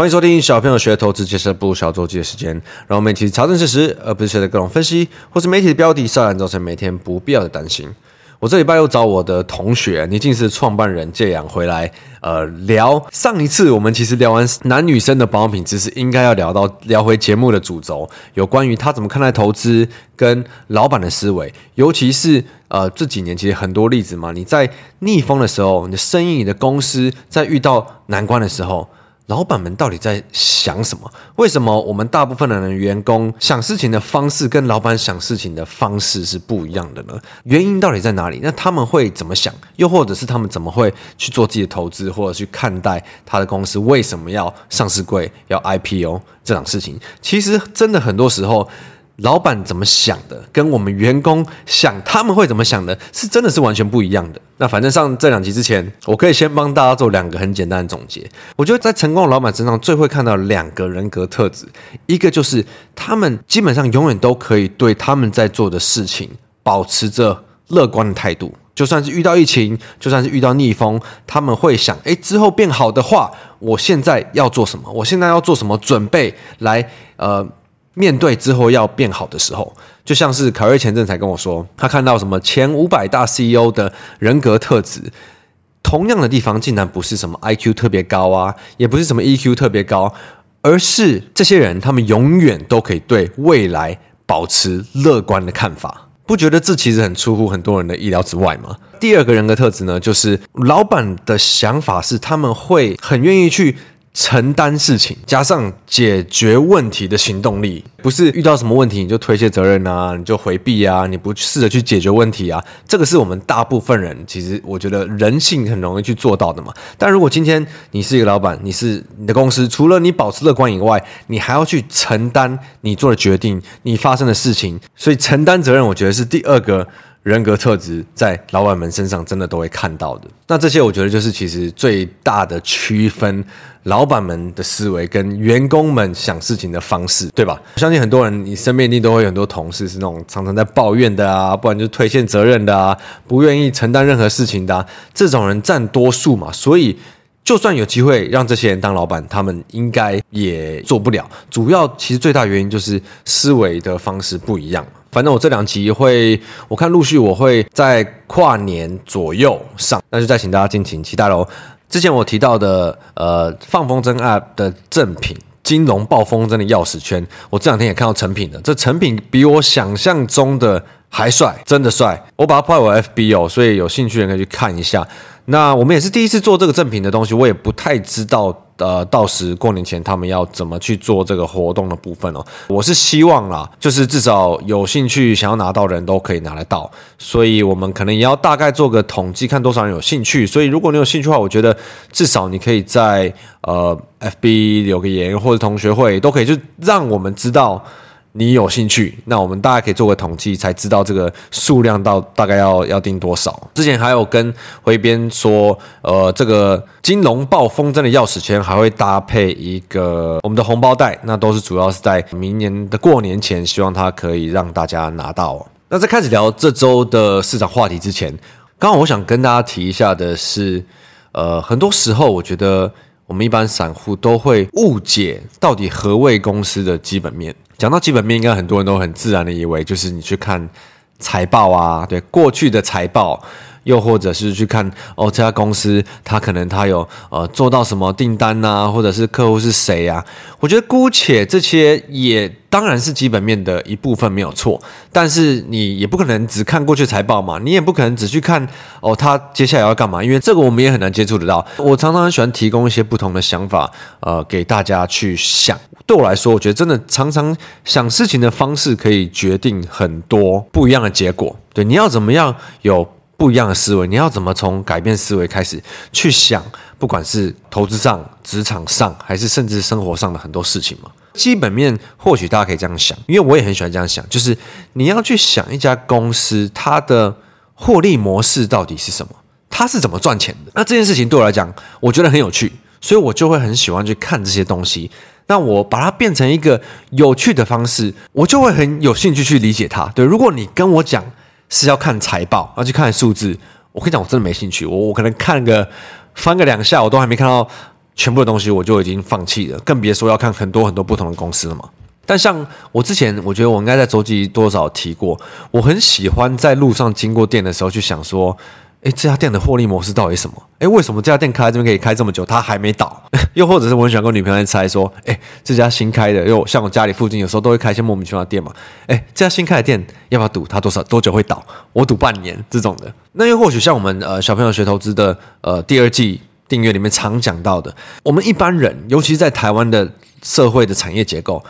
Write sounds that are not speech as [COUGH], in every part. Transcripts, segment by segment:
欢迎收听小朋友学投资，接着不小周记的时间，让我们一起查证事实，而不是随着各种分析或是媒体的标题，让人造成每天不必要的担心。我这礼拜又找我的同学倪静思创办人借阳回来，呃，聊上一次我们其实聊完男女生的保养品知识，应该要聊到聊回节目的主轴，有关于他怎么看待投资跟老板的思维，尤其是呃这几年其实很多例子嘛，你在逆风的时候，你的生意、你的公司在遇到难关的时候。老板们到底在想什么？为什么我们大部分的人员工想事情的方式跟老板想事情的方式是不一样的呢？原因到底在哪里？那他们会怎么想？又或者是他们怎么会去做自己的投资，或者去看待他的公司为什么要上市贵、要 IPO 这档事情？其实真的很多时候。老板怎么想的，跟我们员工想他们会怎么想的，是真的是完全不一样的。那反正上这两集之前，我可以先帮大家做两个很简单的总结。我觉得在成功的老板身上，最会看到两个人格特质，一个就是他们基本上永远都可以对他们在做的事情保持着乐观的态度，就算是遇到疫情，就算是遇到逆风，他们会想：诶，之后变好的话，我现在要做什么？我现在要做什么准备来？呃。面对之后要变好的时候，就像是凯瑞前阵才跟我说，他看到什么前五百大 CEO 的人格特质，同样的地方竟然不是什么 IQ 特别高啊，也不是什么 EQ 特别高，而是这些人他们永远都可以对未来保持乐观的看法。不觉得这其实很出乎很多人的意料之外吗？第二个人格特质呢，就是老板的想法是他们会很愿意去。承担事情，加上解决问题的行动力，不是遇到什么问题你就推卸责任啊，你就回避啊，你不试着去解决问题啊，这个是我们大部分人其实我觉得人性很容易去做到的嘛。但如果今天你是一个老板，你是你的公司，除了你保持乐观以外，你还要去承担你做的决定，你发生的事情，所以承担责任，我觉得是第二个。人格特质在老板们身上真的都会看到的。那这些我觉得就是其实最大的区分老板们的思维跟员工们想事情的方式，对吧？相信很多人，你身边一定都会有很多同事是那种常常在抱怨的啊，不然就推卸责任的啊，不愿意承担任何事情的啊，这种人占多数嘛。所以就算有机会让这些人当老板，他们应该也做不了。主要其实最大原因就是思维的方式不一样。反正我这两集会，我看陆续我会在跨年左右上，那就再请大家敬请期待喽。之前我提到的，呃，放风筝 App 的正品金融暴风筝的钥匙圈，我这两天也看到成品了，这成品比我想象中的还帅，真的帅。我把它拍我 FB 哦，所以有兴趣的人可以去看一下。那我们也是第一次做这个正品的东西，我也不太知道，呃，到时过年前他们要怎么去做这个活动的部分哦。我是希望啦，就是至少有兴趣想要拿到人都可以拿得到，所以我们可能也要大概做个统计，看多少人有兴趣。所以如果你有兴趣的话，我觉得至少你可以在呃 FB 留个言，或者同学会都可以，就让我们知道。你有兴趣，那我们大概可以做个统计，才知道这个数量到大概要要定多少。之前还有跟回编说，呃，这个金龙暴风筝的钥匙圈还会搭配一个我们的红包袋，那都是主要是在明年的过年前，希望它可以让大家拿到。那在开始聊这周的市场话题之前，刚好我想跟大家提一下的是，呃，很多时候我觉得我们一般散户都会误解到底何谓公司的基本面。讲到基本面，应该很多人都很自然的以为就是你去看财报啊，对，过去的财报。又或者是去看哦，这家公司它可能它有呃做到什么订单啊，或者是客户是谁啊？我觉得姑且这些也当然是基本面的一部分没有错，但是你也不可能只看过去财报嘛，你也不可能只去看哦，他接下来要干嘛？因为这个我们也很难接触得到。我常常喜欢提供一些不同的想法，呃，给大家去想。对我来说，我觉得真的常常想事情的方式可以决定很多不一样的结果。对，你要怎么样有？不一样的思维，你要怎么从改变思维开始去想？不管是投资上、职场上，还是甚至生活上的很多事情嘛。基本面或许大家可以这样想，因为我也很喜欢这样想，就是你要去想一家公司它的获利模式到底是什么，它是怎么赚钱的。那这件事情对我来讲，我觉得很有趣，所以我就会很喜欢去看这些东西。那我把它变成一个有趣的方式，我就会很有兴趣去理解它。对，如果你跟我讲。是要看财报，要去看数字。我跟你讲，我真的没兴趣。我我可能看个翻个两下，我都还没看到全部的东西我就已经放弃了，更别说要看很多很多不同的公司了嘛。但像我之前，我觉得我应该在周记多少提过，我很喜欢在路上经过店的时候去想说，哎，这家店的获利模式到底什么？哎，为什么这家店开在这边可以开这么久，它还没倒？[LAUGHS] 又或者是我很喜欢跟女朋友在猜说，哎，这家新开的，因为像我家里附近有时候都会开一些莫名其妙的店嘛，哎，这家新开的店要不要赌？它多少多久会倒？我赌半年这种的。那又或许像我们呃小朋友学投资的呃第二季订阅里面常讲到的，我们一般人，尤其在台湾的社会的产业结构。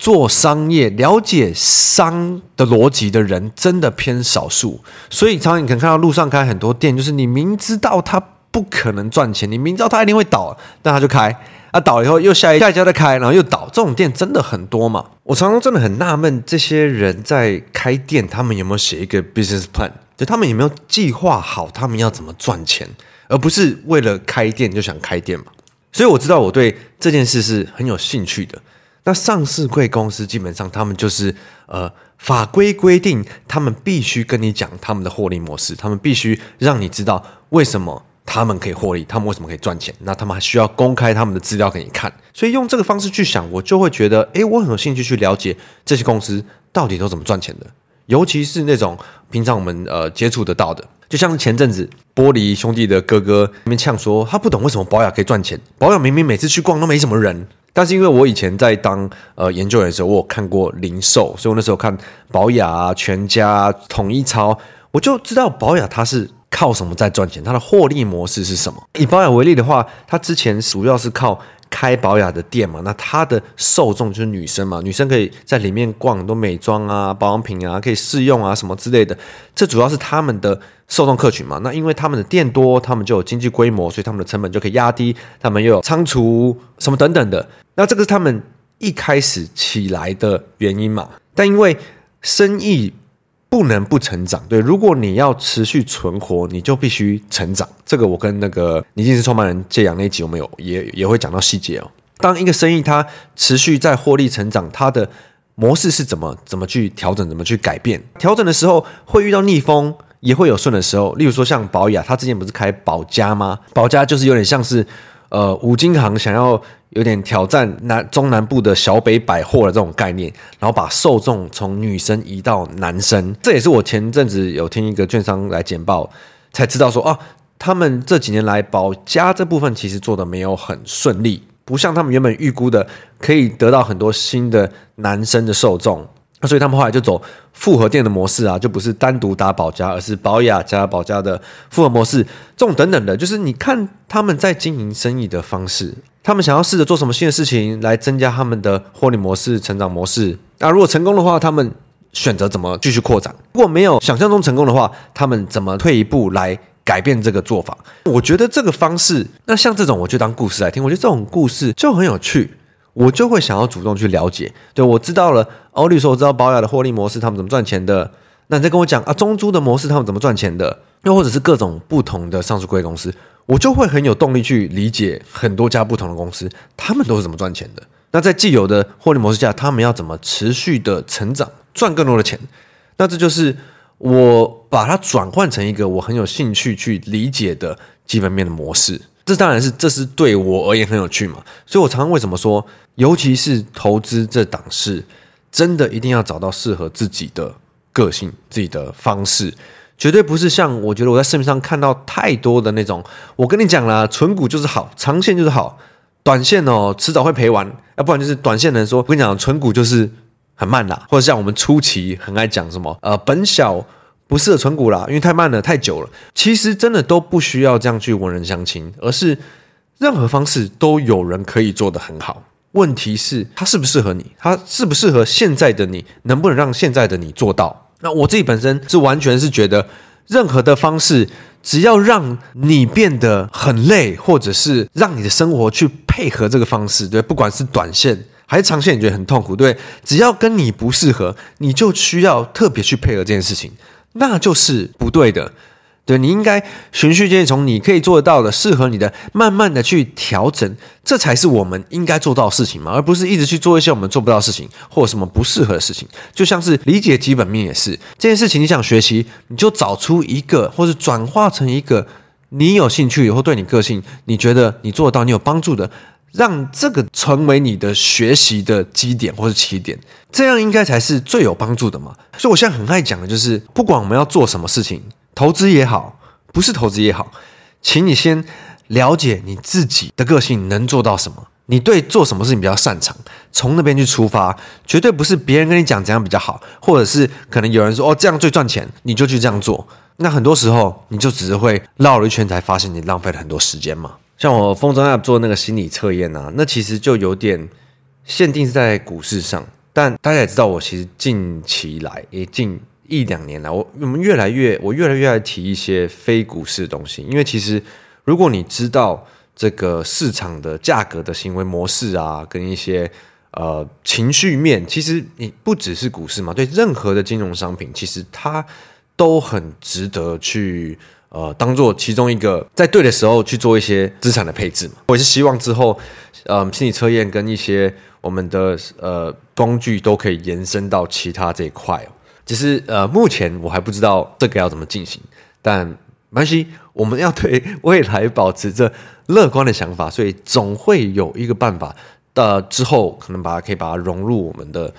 做商业、了解商的逻辑的人真的偏少数，所以常常你可能看到路上开很多店，就是你明知道它不可能赚钱，你明知道它一定会倒，但他就开，啊倒了以后又下一下一家再开，然后又倒，这种店真的很多嘛？我常常真的很纳闷，这些人在开店，他们有没有写一个 business plan？就他们有没有计划好他们要怎么赚钱，而不是为了开店就想开店嘛？所以我知道我对这件事是很有兴趣的。那上市贵公司基本上，他们就是呃法规规定，他们必须跟你讲他们的获利模式，他们必须让你知道为什么他们可以获利，他们为什么可以赚钱。那他们还需要公开他们的资料给你看。所以用这个方式去想，我就会觉得，诶，我很有兴趣去了解这些公司到底都怎么赚钱的。尤其是那种平常我们呃接触得到的，就像前阵子玻璃兄弟的哥哥那边呛说，他不懂为什么保养可以赚钱，保养明明每次去逛都没什么人。但是因为我以前在当呃研究员的时候，我有看过零售，所以我那时候看保雅啊、全家、统一超，我就知道保雅它是靠什么在赚钱，它的获利模式是什么。以保雅为例的话，它之前主要是靠开保雅的店嘛，那它的受众就是女生嘛，女生可以在里面逛很多美妆啊、保养品啊，可以试用啊什么之类的，这主要是他们的受众客群嘛。那因为他们的店多，他们就有经济规模，所以他们的成本就可以压低，他们又有仓储什么等等的。那这个是他们一开始起来的原因嘛？但因为生意不能不成长，对，如果你要持续存活，你就必须成长。这个我跟那个你竟是创办人借阳那一集，我们有也也会讲到细节哦。当一个生意它持续在获利成长，它的模式是怎么怎么去调整，怎么去改变？调整的时候会遇到逆风，也会有顺的时候。例如说像宝雅，他之前不是开宝家吗？宝家就是有点像是呃五金行想要。有点挑战南中南部的小北百货的这种概念，然后把受众从女生移到男生，这也是我前阵子有听一个券商来简报才知道说啊，他们这几年来保家这部分其实做的没有很顺利，不像他们原本预估的可以得到很多新的男生的受众。那所以他们后来就走复合店的模式啊，就不是单独打保家，而是保雅加保家的复合模式，这种等等的，就是你看他们在经营生意的方式，他们想要试着做什么新的事情来增加他们的获利模式、成长模式。那如果成功的话，他们选择怎么继续扩展；如果没有想象中成功的话，他们怎么退一步来改变这个做法？我觉得这个方式，那像这种我就当故事来听，我觉得这种故事就很有趣。我就会想要主动去了解，对，我知道了。奥利说我知道宝雅的获利模式，他们怎么赚钱的。那你再跟我讲啊，中租的模式他们怎么赚钱的？又或者是各种不同的上市贵公司，我就会很有动力去理解很多家不同的公司，他们都是怎么赚钱的。那在既有的获利模式下，他们要怎么持续的成长，赚更多的钱？那这就是我把它转换成一个我很有兴趣去理解的基本面的模式。这当然是，这是对我而言很有趣嘛，所以我常常为什么说，尤其是投资这档事，真的一定要找到适合自己的个性、自己的方式，绝对不是像我觉得我在市面上看到太多的那种，我跟你讲啦，存股就是好，长线就是好，短线哦迟早会赔完，要不然就是短线人说，我跟你讲，存股就是很慢啦，或者像我们初期很爱讲什么，呃，本小。不适合存股啦，因为太慢了，太久了。其实真的都不需要这样去文人相亲，而是任何方式都有人可以做得很好。问题是，它适不适合你？它适不适合现在的你？能不能让现在的你做到？那我自己本身是完全是觉得，任何的方式，只要让你变得很累，或者是让你的生活去配合这个方式，对，不管是短线还是长线，你觉得很痛苦，对，只要跟你不适合，你就需要特别去配合这件事情。那就是不对的，对，你应该循序渐进，从你可以做得到的、适合你的，慢慢的去调整，这才是我们应该做到的事情嘛，而不是一直去做一些我们做不到的事情，或者什么不适合的事情。就像是理解基本面也是这件事情，你想学习，你就找出一个，或者转化成一个你有兴趣以后对你个性，你觉得你做得到，你有帮助的，让这个成为你的学习的基点或是起点，这样应该才是最有帮助的嘛。所以我现在很爱讲的就是，不管我们要做什么事情，投资也好，不是投资也好，请你先了解你自己的个性能做到什么。你对做什么事情比较擅长，从那边去出发，绝对不是别人跟你讲怎样比较好，或者是可能有人说哦，这样最赚钱，你就去这样做。那很多时候你就只是会绕了一圈，才发现你浪费了很多时间嘛。像我风筝 App 做那个心理测验啊，那其实就有点限定在股市上。但大家也知道，我其实近期来也近一两年来，我我们越来越我越来越爱提一些非股市的东西，因为其实如果你知道。这个市场的价格的行为模式啊，跟一些呃情绪面，其实你不只是股市嘛，对任何的金融商品，其实它都很值得去呃当做其中一个，在对的时候去做一些资产的配置嘛。我也是希望之后，呃，心理测验跟一些我们的呃工具都可以延伸到其他这一块哦。只是呃，目前我还不知道这个要怎么进行，但没关系，我们要对未来保持着。乐观的想法，所以总会有一个办法的。之后可能把它可以把它融入我们的，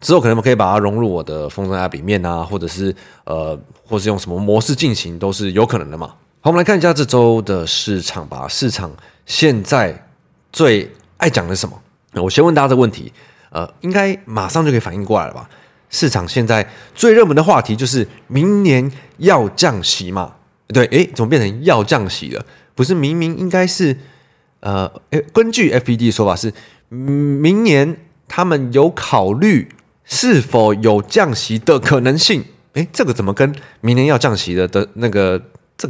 之后可能我们可以把它融入我的风筝 App 里面啊，或者是呃，或是用什么模式进行，都是有可能的嘛。好，我们来看一下这周的市场吧。市场现在最爱讲的什么？我先问大家这个问题，呃，应该马上就可以反应过来了吧？市场现在最热门的话题就是明年要降息嘛？对，诶，怎么变成要降息了？不是明明应该是，呃，根据 FED 的说法是，明年他们有考虑是否有降息的可能性。诶，这个怎么跟明年要降息的的那个这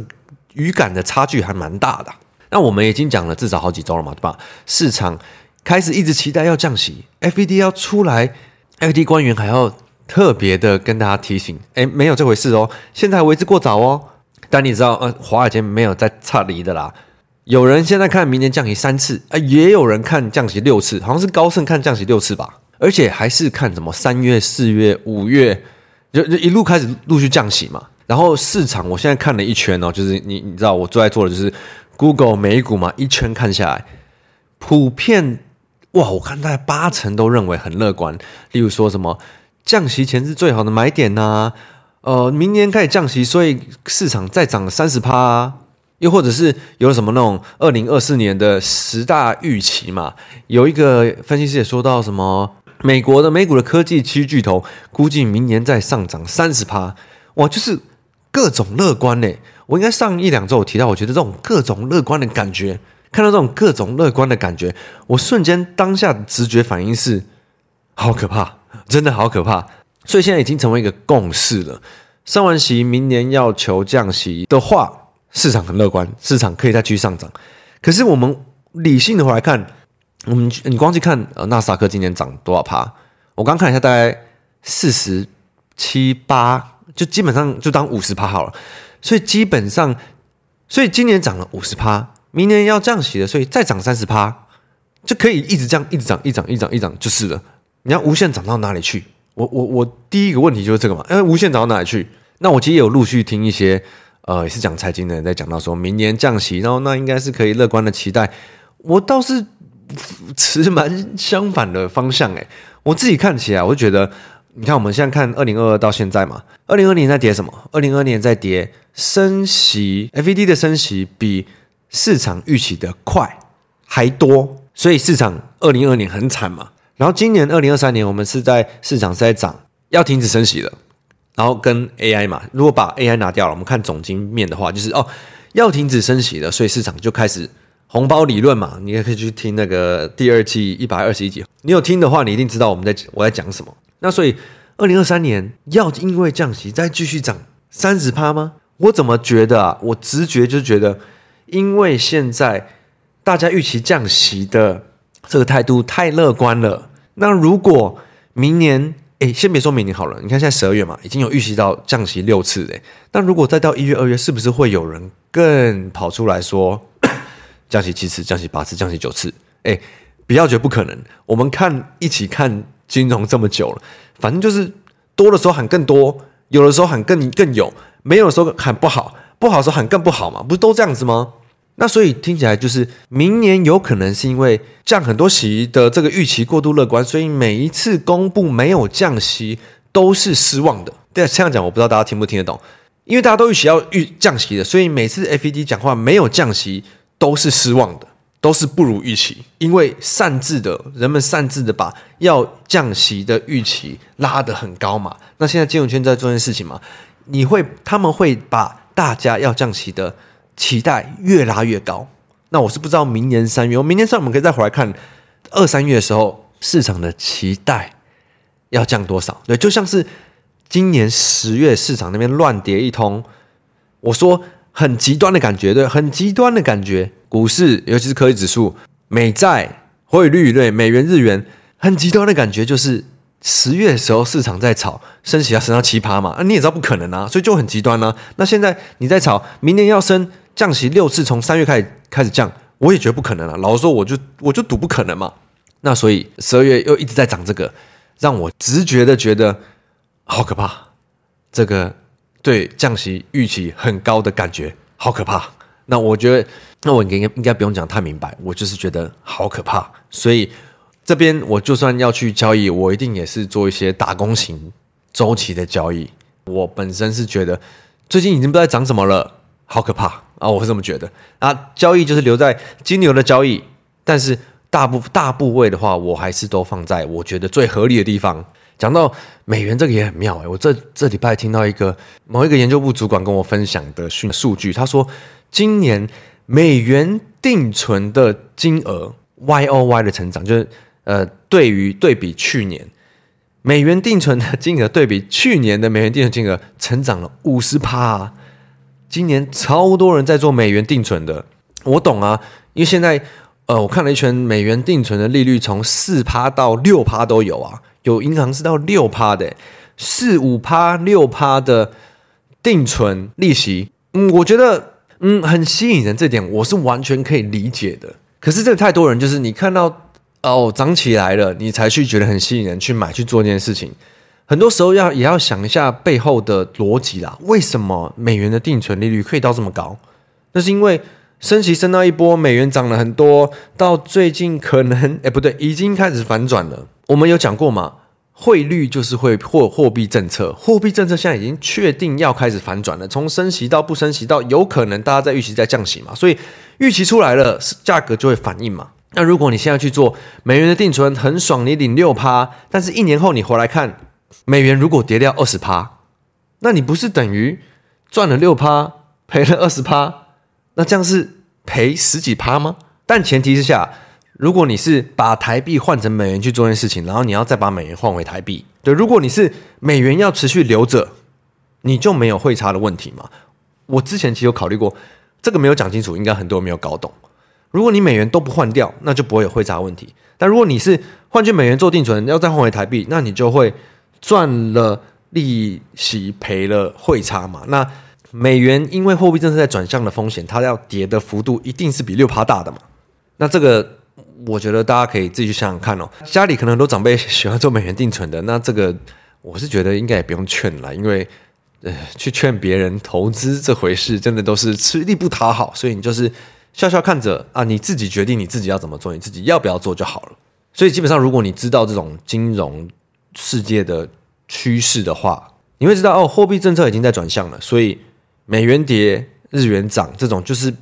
语感的差距还蛮大的？那我们已经讲了至少好几周了嘛，对吧？市场开始一直期待要降息，FED 要出来，FED 官员还要特别的跟大家提醒，诶，没有这回事哦，现在为之过早哦。但你知道，呃，华尔街没有在差离的啦。有人现在看明年降息三次，啊，也有人看降息六次，好像是高盛看降息六次吧，而且还是看什么三月、四月、五月，就就一路开始陆续降息嘛。然后市场我现在看了一圈哦，就是你你知道我最爱做的就是 Google 美股嘛，一圈看下来，普遍哇，我看大概八成都认为很乐观。例如说什么降息前是最好的买点呐、啊。呃，明年开始降息，所以市场再涨三十趴，又或者是有什么那种二零二四年的十大预期嘛？有一个分析师也说到，什么美国的美股的科技区巨头估计明年再上涨三十趴，哇，就是各种乐观呢。我应该上一两周有提到，我觉得这种各种乐观的感觉，看到这种各种乐观的感觉，我瞬间当下的直觉反应是好可怕，真的好可怕。所以现在已经成为一个共识了。上完息，明年要求降息的话，市场很乐观，市场可以再继续上涨。可是我们理性的回来看，我们你光去看呃纳斯达克今年涨多少趴？我刚看一下，大概四十七八，就基本上就当五十趴好了。所以基本上，所以今年涨了五十趴，明年要降息了，所以再涨三十趴，就可以一直这样一直涨，一涨一涨一涨就是了。你要无限涨到哪里去？我我我第一个问题就是这个嘛，因为无限涨到哪里去？那我其实也有陆续听一些呃也是讲财经的人在讲到说，明年降息，然后那应该是可以乐观的期待。我倒是持蛮相反的方向诶，我自己看起来，我就觉得，你看我们现在看二零二二到现在嘛，二零二零年在跌什么？二零二二年在跌升息，FED 的升息比市场预期的快还多，所以市场二零二二年很惨嘛。然后今年二零二三年，我们是在市场是在涨，要停止升息了。然后跟 AI 嘛，如果把 AI 拿掉了，我们看总经面的话，就是哦，要停止升息了，所以市场就开始红包理论嘛。你也可以去听那个第二季一百二十一集，你有听的话，你一定知道我们在我在讲什么。那所以二零二三年要因为降息再继续涨三十趴吗？我怎么觉得啊？我直觉就觉得，因为现在大家预期降息的。这个态度太乐观了。那如果明年，哎，先别说明年好了，你看现在十二月嘛，已经有预期到降息六次诶。那如果再到一月、二月，是不是会有人更跑出来说降息七次、降息八次、降息九次？哎，不要觉得不可能。我们看一起看金融这么久了，反正就是多的时候喊更多，有的时候喊更更有，没有的时候喊不好，不好的时候喊更不好嘛，不是都这样子吗？那所以听起来就是明年有可能是因为降很多息的这个预期过度乐观，所以每一次公布没有降息都是失望的。对，这样讲我不知道大家听不听得懂，因为大家都预期要预降息的，所以每次 FED 讲话没有降息都是失望的，都是不如预期，因为擅自的人们擅自的把要降息的预期拉得很高嘛。那现在金融圈在做件事情嘛，你会他们会把大家要降息的。期待越拉越高，那我是不知道明年三月，我明年三月我们可以再回来看二三月的时候市场的期待要降多少？对，就像是今年十月市场那边乱跌一通，我说很极端的感觉，对，很极端的感觉，股市尤其是科技指数、美债、汇率对，美元、日元，很极端的感觉，就是十月的时候市场在炒升息要升到七趴嘛，啊你也知道不可能啊，所以就很极端啊。那现在你在炒明年要升。降息六次，从三月开始开始降，我也觉得不可能了。老实说，我就我就赌不可能嘛。那所以十二月又一直在涨，这个让我直觉的觉得好可怕。这个对降息预期很高的感觉好可怕。那我觉得，那我应该应该不用讲太明白，我就是觉得好可怕。所以这边我就算要去交易，我一定也是做一些打工型周期的交易。我本身是觉得最近已经不知道涨什么了。好可怕啊！我是这么觉得啊。交易就是留在金牛的交易，但是大部大部位的话，我还是都放在我觉得最合理的地方。讲到美元这个也很妙哎，我这这礼拜听到一个某一个研究部主管跟我分享的讯数据，他说今年美元定存的金额 Y O Y 的成长，就是呃，对于对比去年美元定存的金额对比去年的美元定存金额成长了五十趴。今年超多人在做美元定存的，我懂啊，因为现在呃，我看了一圈美元定存的利率从四趴到六趴都有啊，有银行是到六趴的，四五趴六趴的定存利息，嗯，我觉得嗯很吸引人，这点我是完全可以理解的。可是这太多人就是你看到哦涨起来了，你才去觉得很吸引人去买去做这件事情。很多时候要也要想一下背后的逻辑啦。为什么美元的定存利率可以到这么高？那是因为升息升到一波，美元涨了很多，到最近可能 [LAUGHS] 哎不对，已经开始反转了。我们有讲过嘛，汇率就是会货货币政策，货币政策现在已经确定要开始反转了，从升息到不升息到有可能大家在预期在降息嘛，所以预期出来了，价格就会反应嘛。那如果你现在去做美元的定存，很爽，你领六趴，但是一年后你回来看。美元如果跌掉二十趴，那你不是等于赚了六趴，赔了二十趴？那这样是赔十几趴吗？但前提之下，如果你是把台币换成美元去做件事情，然后你要再把美元换回台币，对，如果你是美元要持续留着，你就没有汇差的问题嘛？我之前其实有考虑过，这个没有讲清楚，应该很多人没有搞懂。如果你美元都不换掉，那就不会有汇差问题。但如果你是换去美元做定存，要再换回台币，那你就会。赚了利息，赔了汇差嘛？那美元因为货币政策在转向的风险，它要跌的幅度一定是比六趴大的嘛？那这个我觉得大家可以自己去想想看哦。家里可能很多长辈喜欢做美元定存的，那这个我是觉得应该也不用劝了，因为呃，去劝别人投资这回事，真的都是吃力不讨好。所以你就是笑笑看着啊，你自己决定你自己要怎么做，你自己要不要做就好了。所以基本上，如果你知道这种金融，世界的趋势的话，你会知道哦，货币政策已经在转向了，所以美元跌、日元涨，这种就是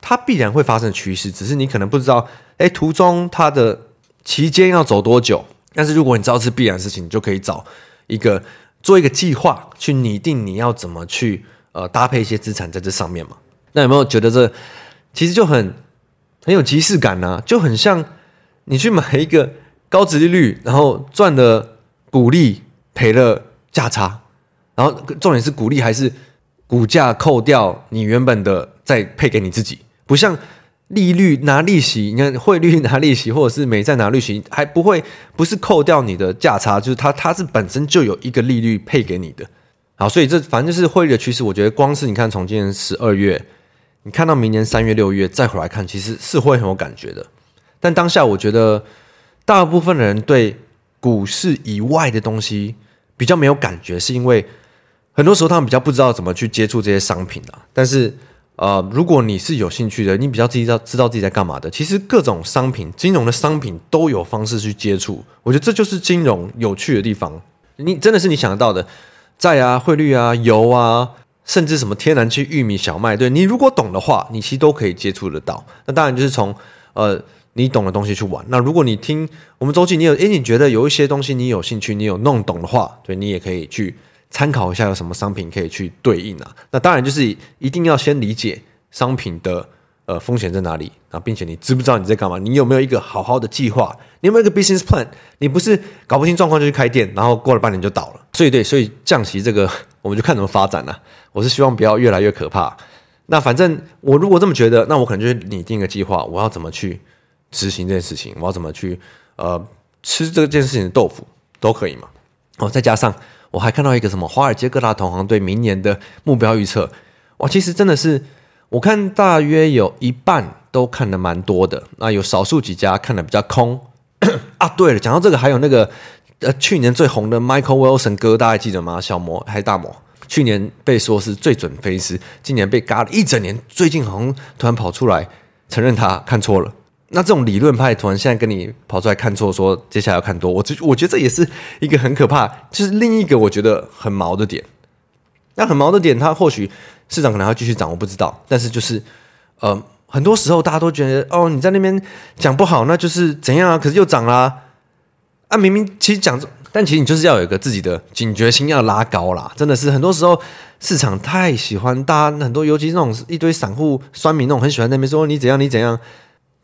它必然会发生趋势，只是你可能不知道，哎，途中它的期间要走多久。但是如果你知道是必然事情，你就可以找一个做一个计划，去拟定你要怎么去呃搭配一些资产在这上面嘛。那有没有觉得这其实就很很有即视感呢？就很像你去买一个。高值利率，然后赚了股利，赔了价差，然后重点是股利还是股价扣掉你原本的再配给你自己，不像利率拿利息，你看汇率拿利息，或者是美债拿利息，还不会不是扣掉你的价差，就是它它是本身就有一个利率配给你的。好，所以这反正就是汇率的趋势，我觉得光是你看从今年十二月，你看到明年三月六月再回来看，其实是会很有感觉的。但当下我觉得。大部分的人对股市以外的东西比较没有感觉，是因为很多时候他们比较不知道怎么去接触这些商品啊。但是，呃，如果你是有兴趣的，你比较自己知道知道自己在干嘛的，其实各种商品、金融的商品都有方式去接触。我觉得这就是金融有趣的地方。你真的是你想得到的，债啊、汇率啊、油啊，甚至什么天然气、玉米、小麦，对，你如果懂的话，你其实都可以接触得到。那当然就是从呃。你懂的东西去玩。那如果你听我们周记，你有诶，你觉得有一些东西你有兴趣，你有弄懂的话，对，你也可以去参考一下有什么商品可以去对应啊。那当然就是一定要先理解商品的呃风险在哪里啊，并且你知不知道你在干嘛？你有没有一个好好的计划？你有没有一个 business plan？你不是搞不清状况就去开店，然后过了半年就倒了。所以对，所以降息这个我们就看怎么发展了啊。我是希望不要越来越可怕。那反正我如果这么觉得，那我可能就是拟定一个计划，我要怎么去。执行这件事情，我要怎么去呃吃这件事情的豆腐都可以嘛？哦，再加上我还看到一个什么华尔街各大同行对明年的目标预测，哇，其实真的是我看大约有一半都看得蛮多的，那有少数几家看得比较空 [COUGHS] 啊。对了，讲到这个，还有那个呃去年最红的 Michael Wilson 哥，大家记得吗？小魔还是大魔？去年被说是最准分析师，今年被嘎了一整年，最近好像突然跑出来承认他看错了。那这种理论派突然现在跟你跑出来看错，说接下来要看多，我觉我觉得这也是一个很可怕，就是另一个我觉得很毛的点。那很毛的点，它或许市场可能要继续涨，我不知道。但是就是呃，很多时候大家都觉得哦，你在那边讲不好，那就是怎样啊？可是又涨啦啊，明明其实讲，但其实你就是要有一个自己的警觉心要拉高啦。真的是很多时候市场太喜欢大家很多，尤其是那种一堆散户酸民那种，很喜欢在那边说你怎样你怎样。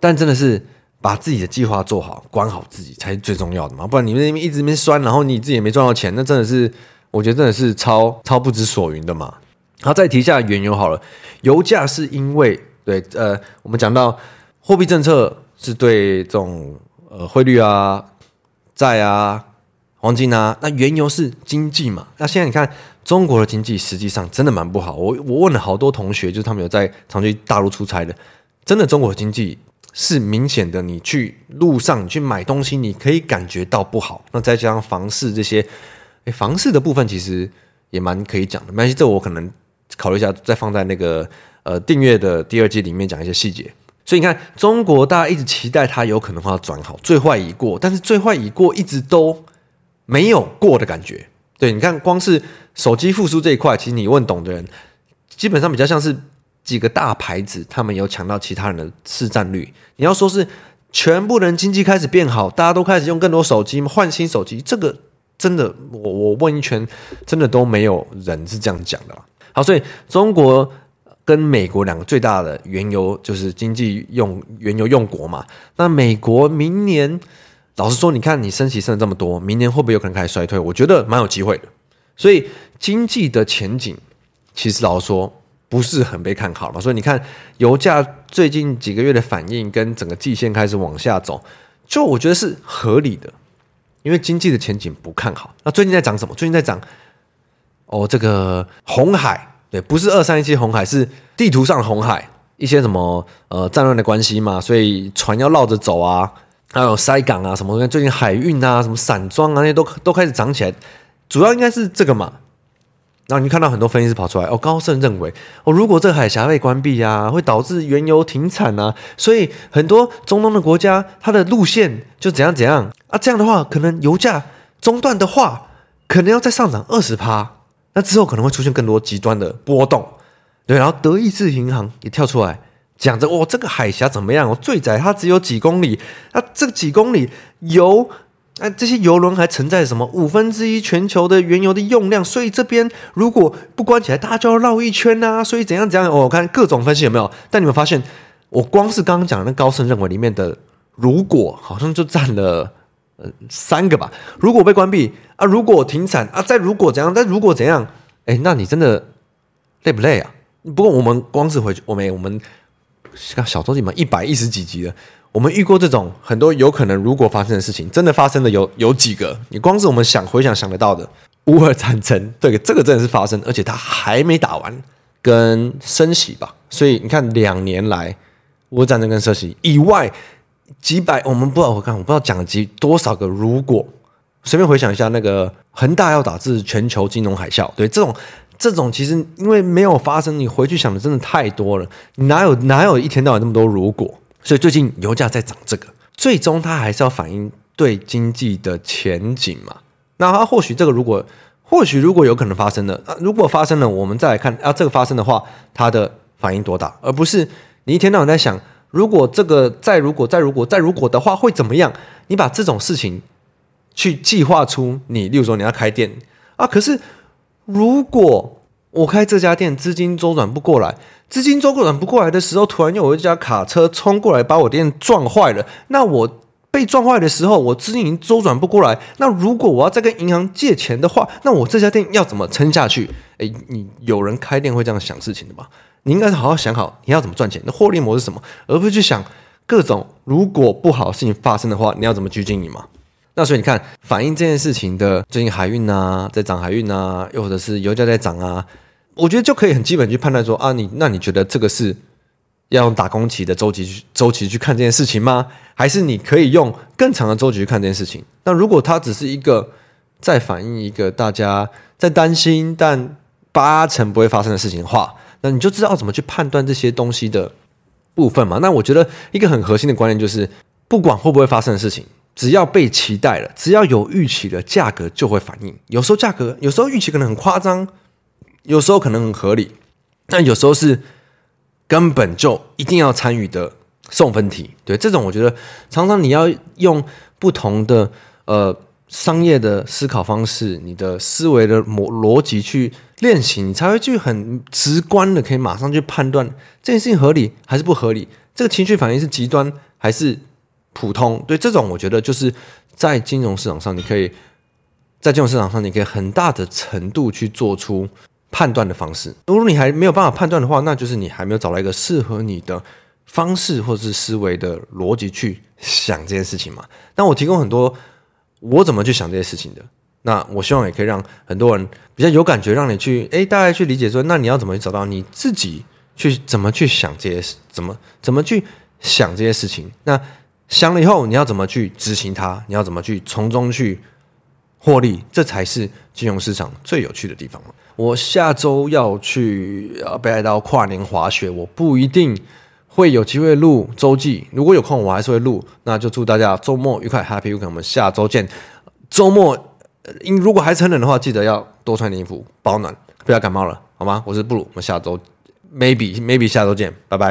但真的是把自己的计划做好，管好自己才是最重要的嘛，不然你们那边一直那边酸，然后你自己也没赚到钱，那真的是我觉得真的是超超不知所云的嘛。好，再提一下原油好了，油价是因为对呃，我们讲到货币政策是对这种呃汇率啊、债啊、黄金啊，那原油是经济嘛。那现在你看中国的经济实际上真的蛮不好，我我问了好多同学，就是他们有在常去大陆出差的，真的中国经济。是明显的，你去路上你去买东西，你可以感觉到不好。那再加上房市这些，诶，房市的部分其实也蛮可以讲的。没关系，这我可能考虑一下，再放在那个呃订阅的第二季里面讲一些细节。所以你看，中国大家一直期待它有可能会转好，最坏已过，但是最坏已过一直都没有过的感觉。对，你看，光是手机复苏这一块，其实你问懂的人，基本上比较像是。几个大牌子，他们有抢到其他人的市占率。你要说是全部人经济开始变好，大家都开始用更多手机换新手机，这个真的，我我问一圈，真的都没有人是这样讲的。好，所以中国跟美国两个最大的原油就是经济用原油用国嘛。那美国明年，老实说，你看你升息升了这么多，明年会不会有可能开始衰退？我觉得蛮有机会的。所以经济的前景，其实老实说。不是很被看好了，所以你看油价最近几个月的反应跟整个季线开始往下走，就我觉得是合理的，因为经济的前景不看好。那最近在涨什么？最近在涨哦，这个红海，对，不是二三一七红海，是地图上的红海，一些什么呃战乱的关系嘛，所以船要绕着走啊，还有塞港啊什么，最近海运啊，什么散装啊那些都都开始涨起来，主要应该是这个嘛。然后你看到很多分析师跑出来哦，高盛认为哦，如果这个海峡被关闭啊，会导致原油停产啊，所以很多中东的国家它的路线就怎样怎样啊，这样的话可能油价中断的话，可能要再上涨二十趴，那之后可能会出现更多极端的波动，对。然后德意志银行也跳出来讲着哦，这个海峡怎么样？哦，最窄它只有几公里，那这几公里油。那这些油轮还承载什么五分之一全球的原油的用量，所以这边如果不关起来，大家就要绕一圈呐。所以怎样怎样，我看各种分析有没有？但你们发现，我光是刚刚讲的那高盛认为里面的，如果好像就占了呃三个吧。如果被关闭啊，如果停产啊，再如果怎样，再如果怎样，哎，那你真的累不累啊？不过我们光是回去，我们我们小周记嘛，一百一十几集了。我们遇过这种很多有可能如果发生的事情，真的发生的有有几个？你光是我们想回想想得到的，乌俄战争，对，这个真的是发生，而且它还没打完，跟升息吧。所以你看，两年来乌俄战争跟升息以外，几百，我们不知道我看我不知道讲了几多少个如果，随便回想一下，那个恒大要导致全球金融海啸，对，这种这种其实因为没有发生，你回去想的真的太多了，哪有哪有一天到晚那么多如果？所以最近油价在涨，这个最终它还是要反映对经济的前景嘛。那它或许这个如果或许如果有可能发生的，啊，如果发生了，我们再来看啊，这个发生的话，它的反应多大，而不是你一天到晚在想，如果这个再如果再如果再如果的话会怎么样？你把这种事情去计划出你，例如说你要开店啊，可是。如果我开这家店，资金周转不过来，资金周转不过来的时候，突然又有一家卡车冲过来把我店撞坏了，那我被撞坏的时候，我资金已经周转不过来。那如果我要再跟银行借钱的话，那我这家店要怎么撑下去？诶，你有人开店会这样想事情的吗？你应该好好想好你要怎么赚钱，那获利模式是什么，而不是去想各种如果不好的事情发生的话，你要怎么去经营嘛。那所以你看，反映这件事情的最近海运啊，在涨海运啊，又或者是油价在涨啊，我觉得就可以很基本去判断说啊，你那你觉得这个是要用打工期的周期去周期去看这件事情吗？还是你可以用更长的周期去看这件事情？那如果它只是一个在反映一个大家在担心但八成不会发生的事情的话，那你就知道怎么去判断这些东西的部分嘛。那我觉得一个很核心的观念就是，不管会不会发生的事情。只要被期待了，只要有预期了，价格就会反应。有时候价格，有时候预期可能很夸张，有时候可能很合理，但有时候是根本就一定要参与的送分题。对，这种我觉得常常你要用不同的呃商业的思考方式，你的思维的逻逻辑去练习，你才会去很直观的可以马上去判断这件事情合理还是不合理，这个情绪反应是极端还是。普通。对，这种，我觉得就是在金融市场上，你可以在金融市场上，你可以很大的程度去做出判断的方式。如果你还没有办法判断的话，那就是你还没有找到一个适合你的方式或者是思维的逻辑去想这件事情嘛。那我提供很多我怎么去想这些事情的。那我希望也可以让很多人比较有感觉，让你去诶，大概去理解说，那你要怎么去找到你自己去怎么去想这些事，怎么怎么去想这些事情？那。想了以后，你要怎么去执行它？你要怎么去从中去获利？这才是金融市场最有趣的地方。我下周要去呃北海道跨年滑雪，我不一定会有机会录周记。如果有空，我还是会录。那就祝大家周末愉快，Happy Weekend！我们下周见。周末，因如果还是很冷的话，记得要多穿点衣服，保暖，不要感冒了，好吗？我是布鲁，我们下周 maybe maybe 下周见，拜拜。